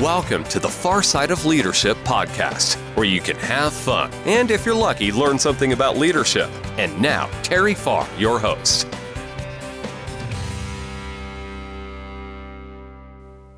Welcome to the Farrside of Leadership podcast, where you can have fun and, if you're lucky, learn something about leadership. And now, Terry Farr, your host.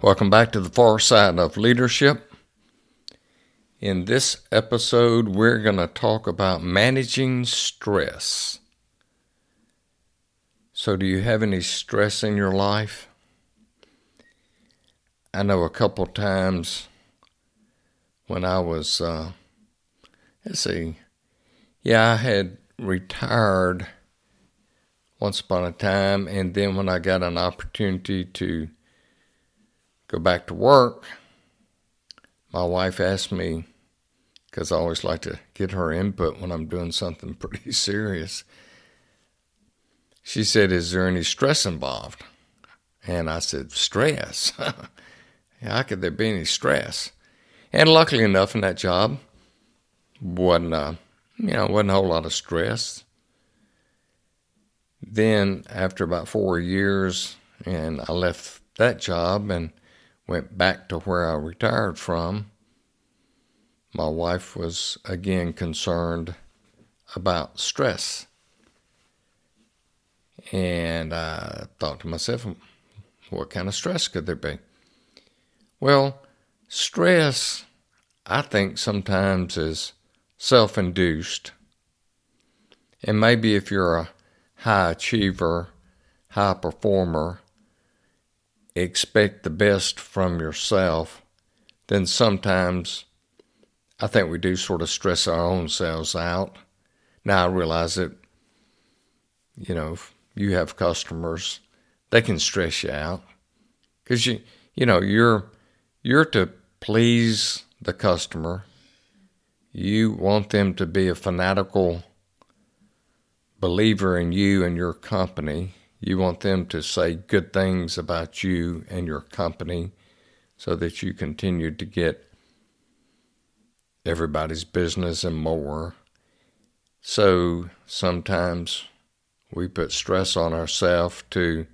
Welcome back to the Farrside of Leadership. In this episode, we're going to talk about managing stress. So, do you have any stress in your life? I know a couple times when I was, uh, let's see, yeah, I had retired once upon a time, and then when I got an opportunity to go back to work, my wife asked me, because I always like to get her input when I'm doing something pretty serious. She said, Is there any stress involved? And I said, Stress? How could there be any stress? And luckily enough, in that job, wasn't uh, you know wasn't a whole lot of stress. Then after about four years, and I left that job and went back to where I retired from. My wife was again concerned about stress. And I thought to myself, what kind of stress could there be? Well, stress, I think, sometimes is self induced. And maybe if you're a high achiever, high performer, expect the best from yourself, then sometimes I think we do sort of stress our own selves out. Now I realize that, you know, if you have customers, they can stress you out because you, you know, you're you're to please the customer. You want them to be a fanatical believer in you and your company. You want them to say good things about you and your company so that you continue to get everybody's business and more. So sometimes we put stress on ourselves to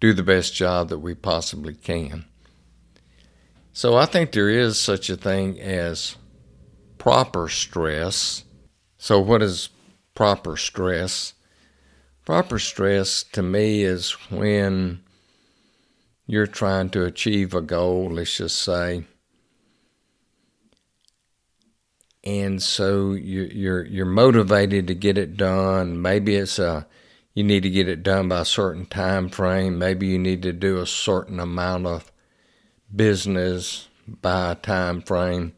do the best job that we possibly can. So I think there is such a thing as proper stress. So, what is proper stress? Proper stress to me is when you're trying to achieve a goal, let's just say. And so you're you're motivated to get it done. Maybe it's a you need to get it done by a certain time frame. Maybe you need to do a certain amount of business by time frame.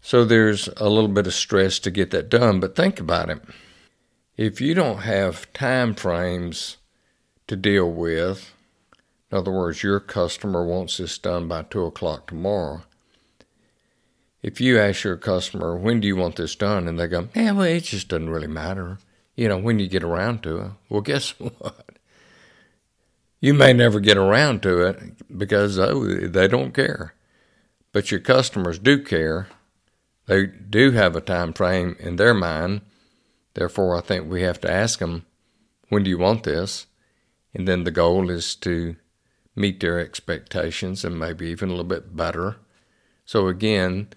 So there's a little bit of stress to get that done, but think about it. If you don't have time frames to deal with, in other words, your customer wants this done by two o'clock tomorrow. If you ask your customer, when do you want this done? And they go, yeah, well, it just doesn't really matter. You know, when you get around to it. Well, guess what? You may never get around to it because oh, they don't care. But your customers do care. They do have a time frame in their mind. Therefore, I think we have to ask them, when do you want this? And then the goal is to meet their expectations and maybe even a little bit better. So, again,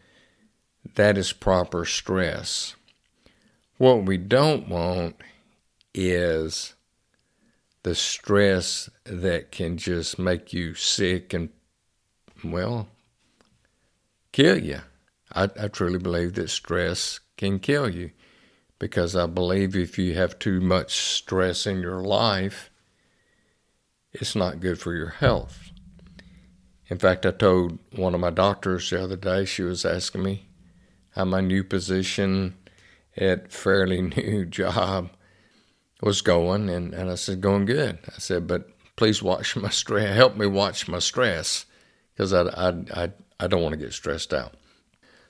that is proper stress. What we don't want is the stress that can just make you sick and, well, kill you. I, I truly believe that stress can kill you because I believe if you have too much stress in your life, it's not good for your health. In fact, I told one of my doctors the other day, she was asking me how my new position at fairly new job was going, and, and I said, going good. I said, but please watch my stress. Help me watch my stress because I, I, I, I don't want to get stressed out.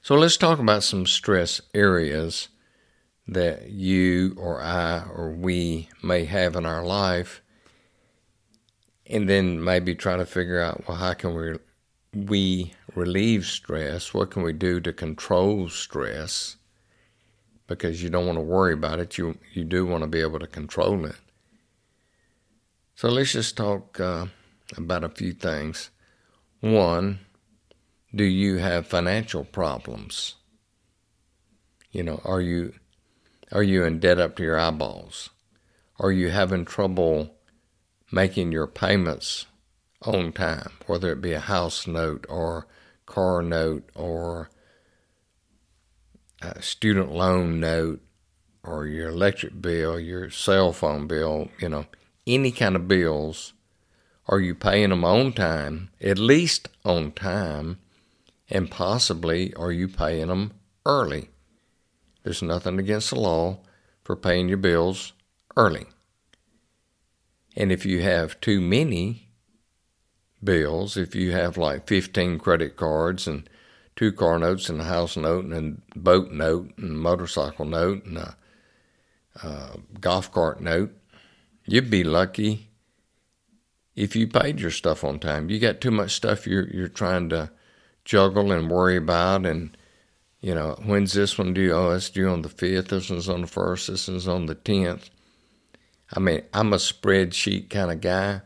So let's talk about some stress areas that you or I or we may have in our life, and then maybe try to figure out well, how can we we relieve stress? What can we do to control stress? Because you don't want to worry about it. You you do want to be able to control it. So let's just talk uh, about a few things. One, do you have financial problems? You know, are you are you in debt up to your eyeballs? Are you having trouble making your payments on time, whether it be a house note or car note or a student loan note or your electric bill, your cell phone bill, you know, any kind of bills, are you paying them on time, at least on time, and possibly are you paying them early? There's nothing against the law for paying your bills early. And if you have too many bills, if you have like 15 credit cards and two car notes and a house note and a boat note and a motorcycle note and a, a golf cart note, you'd be lucky if you paid your stuff on time. You got too much stuff you're you're trying to juggle and worry about and you know, when's this one due? Oh, it's due on the 5th. This one's on the 1st. This one's on the 10th. I mean, I'm a spreadsheet kind of guy,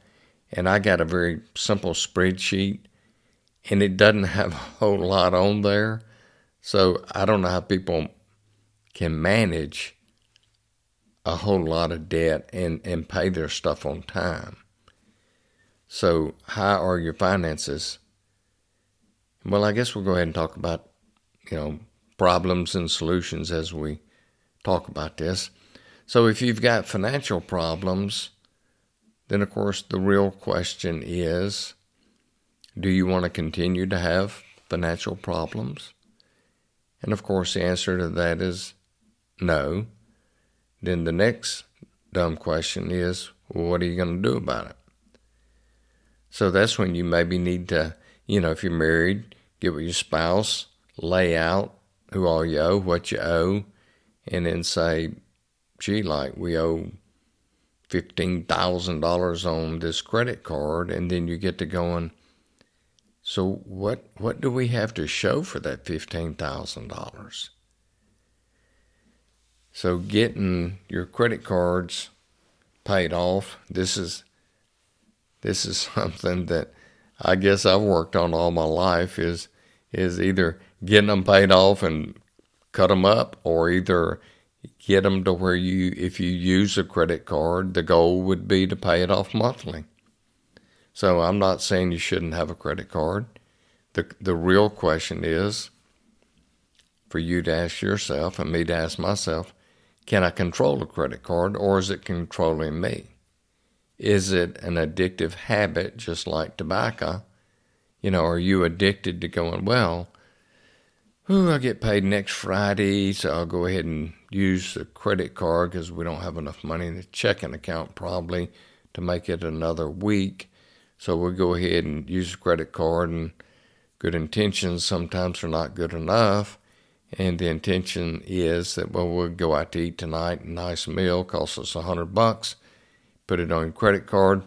and I got a very simple spreadsheet, and it doesn't have a whole lot on there. So I don't know how people can manage a whole lot of debt and, and pay their stuff on time. So, how are your finances? Well, I guess we'll go ahead and talk about you know, problems and solutions as we talk about this. So if you've got financial problems, then of course the real question is do you want to continue to have financial problems? And of course the answer to that is no. Then the next dumb question is well, what are you going to do about it? So that's when you maybe need to, you know, if you're married, get with your spouse, lay out who all you owe, what you owe, and then say, gee, like we owe $15,000 on this credit card, and then you get to going, so what what do we have to show for that $15,000? So getting your credit cards paid off, this is this is something that I guess I've worked on all my life is is either getting them paid off and cut them up, or either get them to where you, if you use a credit card, the goal would be to pay it off monthly. So I'm not saying you shouldn't have a credit card. The, the real question is for you to ask yourself and me to ask myself can I control a credit card or is it controlling me? Is it an addictive habit just like tobacco? You know, are you addicted to going, well, Ooh, I get paid next Friday, so I'll go ahead and use the credit card because we don't have enough money in the checking account probably to make it another week. So we'll go ahead and use a credit card, and good intentions sometimes are not good enough. And the intention is that well, we'll go out to eat tonight, nice meal, costs us a hundred bucks. Put it on your credit card.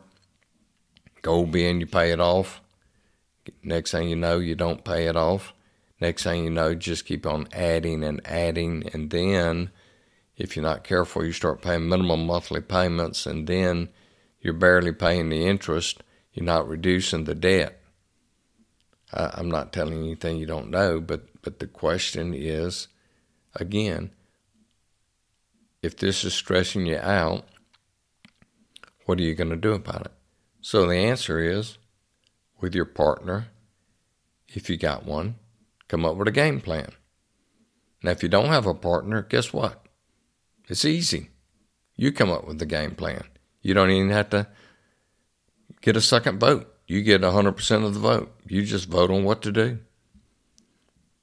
Go in, you pay it off. Next thing you know, you don't pay it off Next thing you know, just keep on adding and adding. And then, if you're not careful, you start paying minimum monthly payments, and then you're barely paying the interest. You're not reducing the debt. I, I'm not telling you anything you don't know, but, but the question is again, if this is stressing you out, what are you going to do about it? So the answer is with your partner, if you got one, Come up with a game plan. Now, if you don't have a partner, guess what? It's easy. You come up with the game plan. You don't even have to get a second vote. You get 100% of the vote. You just vote on what to do.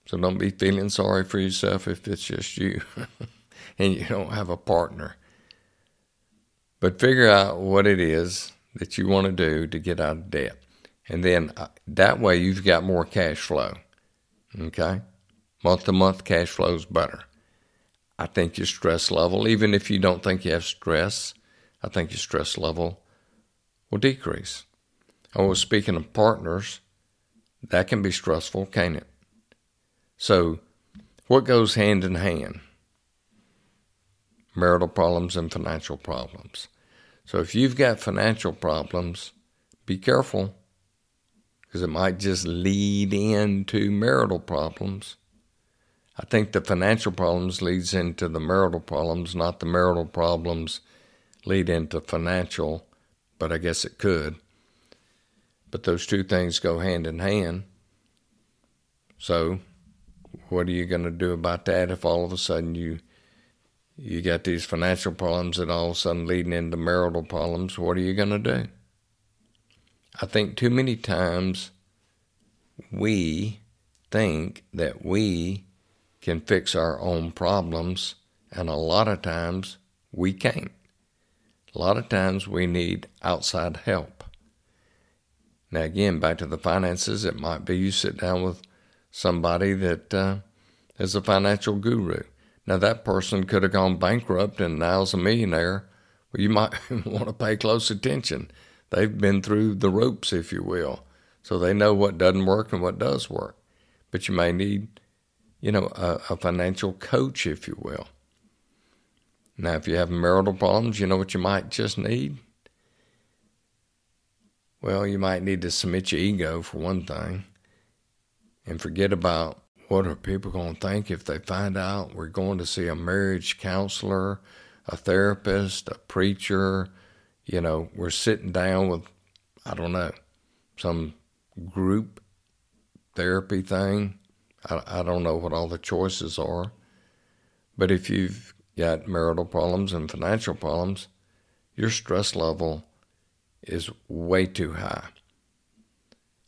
So don't be feeling sorry for yourself if it's just you and you don't have a partner. But figure out what it is that you want to do to get out of debt. And then uh, that way you've got more cash flow. Okay? Month to month cash flow is better. I think your stress level, even if you don't think you have stress, I think your stress level will decrease. Oh, speaking of partners, that can be stressful, can't it? So, what goes hand in hand? Marital problems and financial problems. So, if you've got financial problems, be careful because it might just lead into marital problems. I think the financial problems leads into the marital problems, not the marital problems lead into financial, but I guess it could. But those two things go hand in hand. So, what are you going to do about that if all of a sudden you you got these financial problems that all of a sudden leading into marital problems? What are you going to do? I think too many times we think that we can fix our own problems, and a lot of times we can't. A lot of times we need outside help. Now, again, back to the finances, it might be you sit down with somebody that uh, is a financial guru. Now, that person could have gone bankrupt and now is a millionaire. Well, you might want to pay close attention. They've been through the ropes, if you will, so they know what doesn't work and what does work. But you may need, you know, a, a financial coach, if you will. Now, if you have marital problems, you know what you might just need? Well, you might need to submit your ego for one thing and forget about what are people going to think if they find out we're going to see a marriage counselor, a therapist, a preacher. You know, we're sitting down with, I don't know, some group therapy thing. I, I don't know what all the choices are. But if you've got marital problems and financial problems, your stress level is way too high.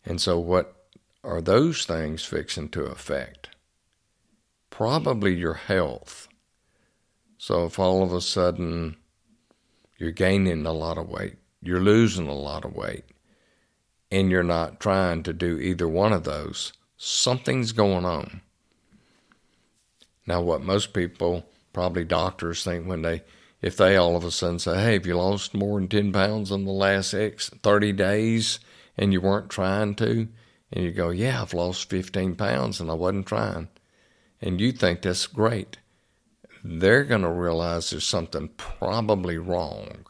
And so, what are those things fixing to affect? Probably your health. So, if all of a sudden you're gaining a lot of weight, you're losing a lot of weight, and you're not trying to do either one of those, something's going on. Now, what most people probably doctors think when they if they all of a sudden say, "Hey, have you lost more than ten pounds in the last X thirty days?" and you weren't trying to, and you go, "Yeah, I've lost fifteen pounds and I wasn't trying," and you think that's great, they're going to realize there's something probably wrong.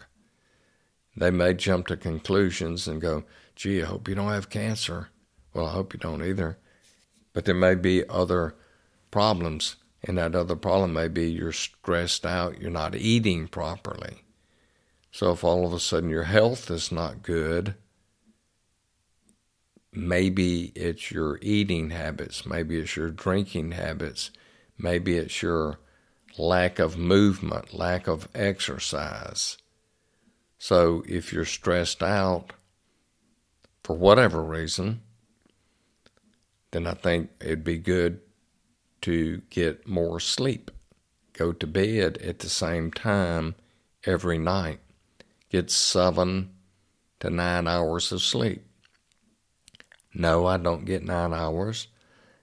They may jump to conclusions and go, "Gee, I hope you don't have cancer." Well, I hope you don't either, but there may be other problems and that other problem may be you're stressed out, you're not eating properly. So if all of a sudden your health is not good, maybe it's your eating habits, maybe it's your drinking habits, maybe it's your lack of movement, lack of exercise. So if you're stressed out for whatever reason, then I think it'd be good to get more sleep. Go to bed at the same time every night. Get seven to nine hours of sleep. No, I don't get nine hours.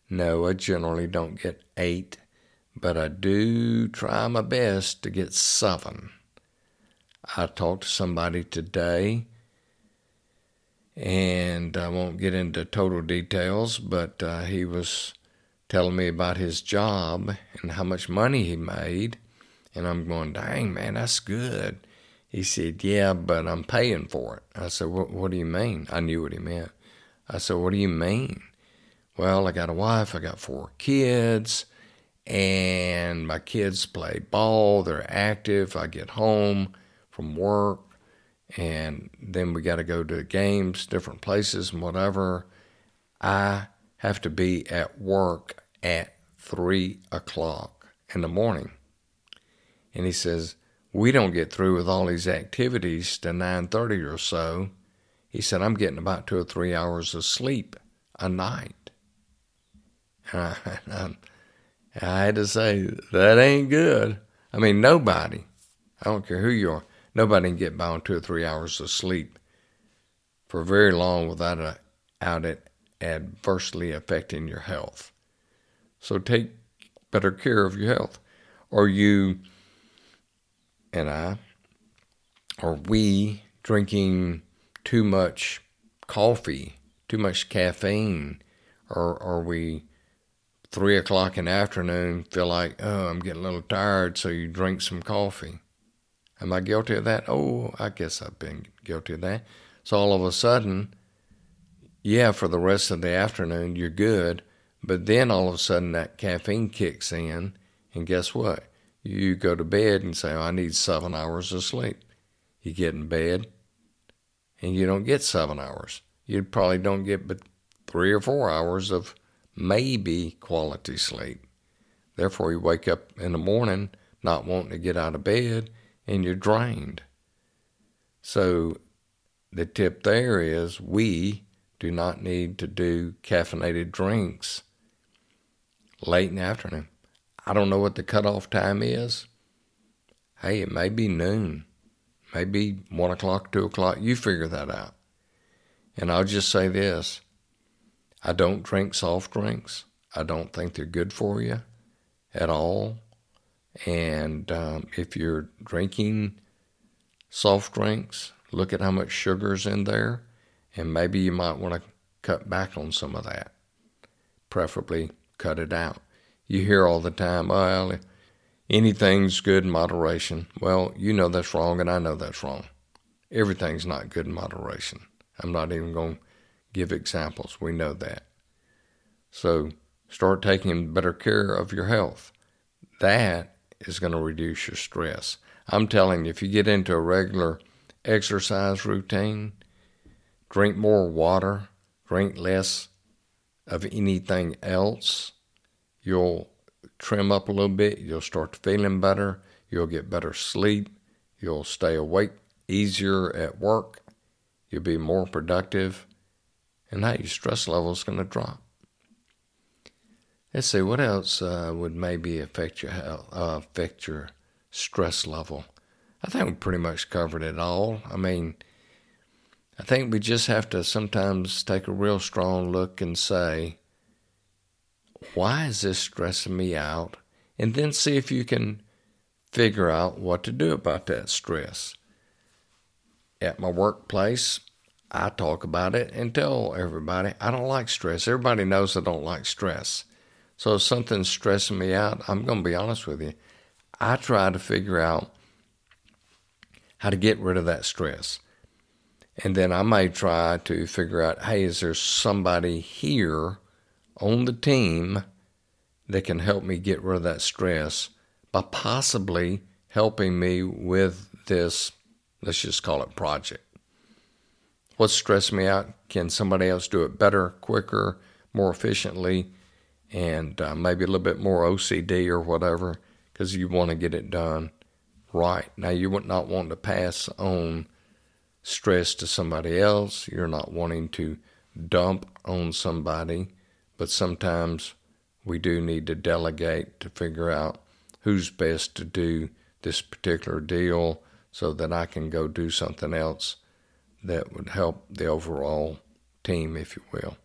No, I generally don't get eight, but I do try my best to get seven. I talked to somebody today, and I won't get into total details, but uh, he was telling me about his job and how much money he made. And I'm going, dang, man, that's good. He said, yeah, but I'm paying for it. I said, what, do you mean? I knew what he meant. I said, what do you mean? Well, I got a wife, I got four kids, and my kids play ball. They're active. I get home from work, and then we got to go to games, different places, and whatever. I have to be at work at three o'clock in the morning. And he says, we don't get through with all these activities to 9.30 or so. He said, I'm getting about two or three hours of sleep a night. I, I, I had to say, that ain't good. I mean, nobody, I don't care who you are, nobody can get by on two or three hours of sleep for very long without a, out it adversely affecting your health. So take better care of your health. Are you and I, are we drinking too much coffee, too much caffeine? Or are we three o'clock in the afternoon feel like, oh, I'm getting a little tired, so you drink some coffee? Am I guilty of that? Oh, I guess I've been guilty of that. So all of a sudden, yeah, for the rest of the afternoon, you're good. But then all of a sudden, that caffeine kicks in, and guess what? You go to bed and say, oh, I need seven hours of sleep. You get in bed, and you don't get seven hours. You probably don't get but three or four hours of maybe quality sleep. Therefore, you wake up in the morning not wanting to get out of bed and you're drained. So, the tip there is we do not need to do caffeinated drinks late in the afternoon. I don't know what the cutoff time is. Hey, it may be noon, maybe one o'clock, two o'clock. You figure that out. And I'll just say this I don't drink soft drinks. I don't think they're good for you at all. And um, if you're drinking soft drinks, look at how much sugar's in there, and maybe you might want to cut back on some of that. Preferably cut it out. You hear all the time, well, anything's good in moderation. Well, you know that's wrong, and I know that's wrong. Everything's not good in moderation. I'm not even going to give examples. We know that. So start taking better care of your health. That is going to reduce your stress. I'm telling you, if you get into a regular exercise routine, drink more water, drink less of anything else, you'll trim up a little bit, you'll start feeling better, you'll get better sleep, you'll stay awake easier at work, you'll be more productive, and now your stress level is going to drop. Let's see what else uh, would maybe affect your health, uh, affect your stress level. I think we pretty much covered it all. I mean, I think we just have to sometimes take a real strong look and say, why is this stressing me out? And then see if you can figure out what to do about that stress. At my workplace, I talk about it and tell everybody I don't like stress. Everybody knows I don't like stress. So if something's stressing me out, I'm going to be honest with you. I try to figure out how to get rid of that stress. And then I may try to figure out hey, is there somebody here on the team that can help me get rid of that stress by possibly helping me with this, let's just call it project? What's stressing me out? Can somebody else do it better, quicker, more efficiently, and uh, maybe a little bit more OCD or whatever because you want to get it done right. Now, you would not want to pass on stress to somebody else. You're not wanting to dump on somebody, but sometimes we do need to delegate to figure out who's best to do this particular deal so that I can go do something else that would help the overall team, if you will.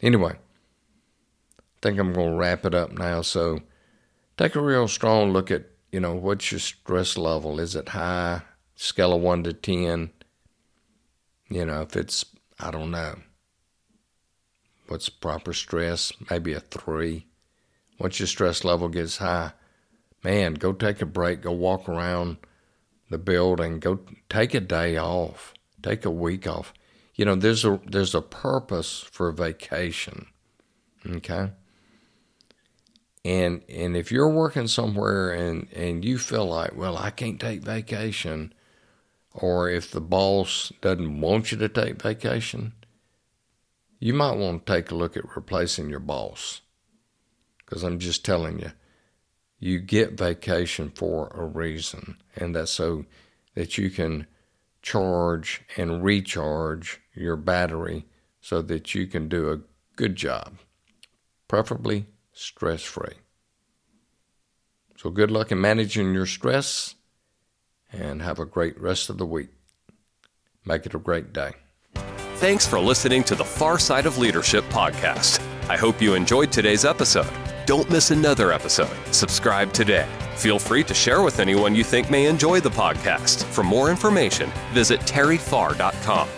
Anyway, I think I'm going to wrap it up now. So take a real strong look at, you know, what's your stress level? Is it high? Scale of 1 to 10. You know, if it's, I don't know, what's proper stress? Maybe a 3. Once your stress level gets high, man, go take a break, go walk around the building, go take a day off Take a week off. You know, there's a there's a purpose for vacation. Okay? And and if you're working somewhere and and you feel like, well, I can't take vacation, or if the boss doesn't want you to take vacation, you might want to take a look at replacing your boss. Because I'm just telling you, you get vacation for a reason, and that's so that you can charge and recharge your battery so that you can do a good job, preferably stress free. So, good luck in managing your stress and have a great rest of the week. Make it a great day. Thanks for listening to the Farrside of Leadership podcast. I hope you enjoyed today's episode. Don't miss another episode. Subscribe today. Feel free to share with anyone you think may enjoy the podcast. For more information, visit terryfarr.com.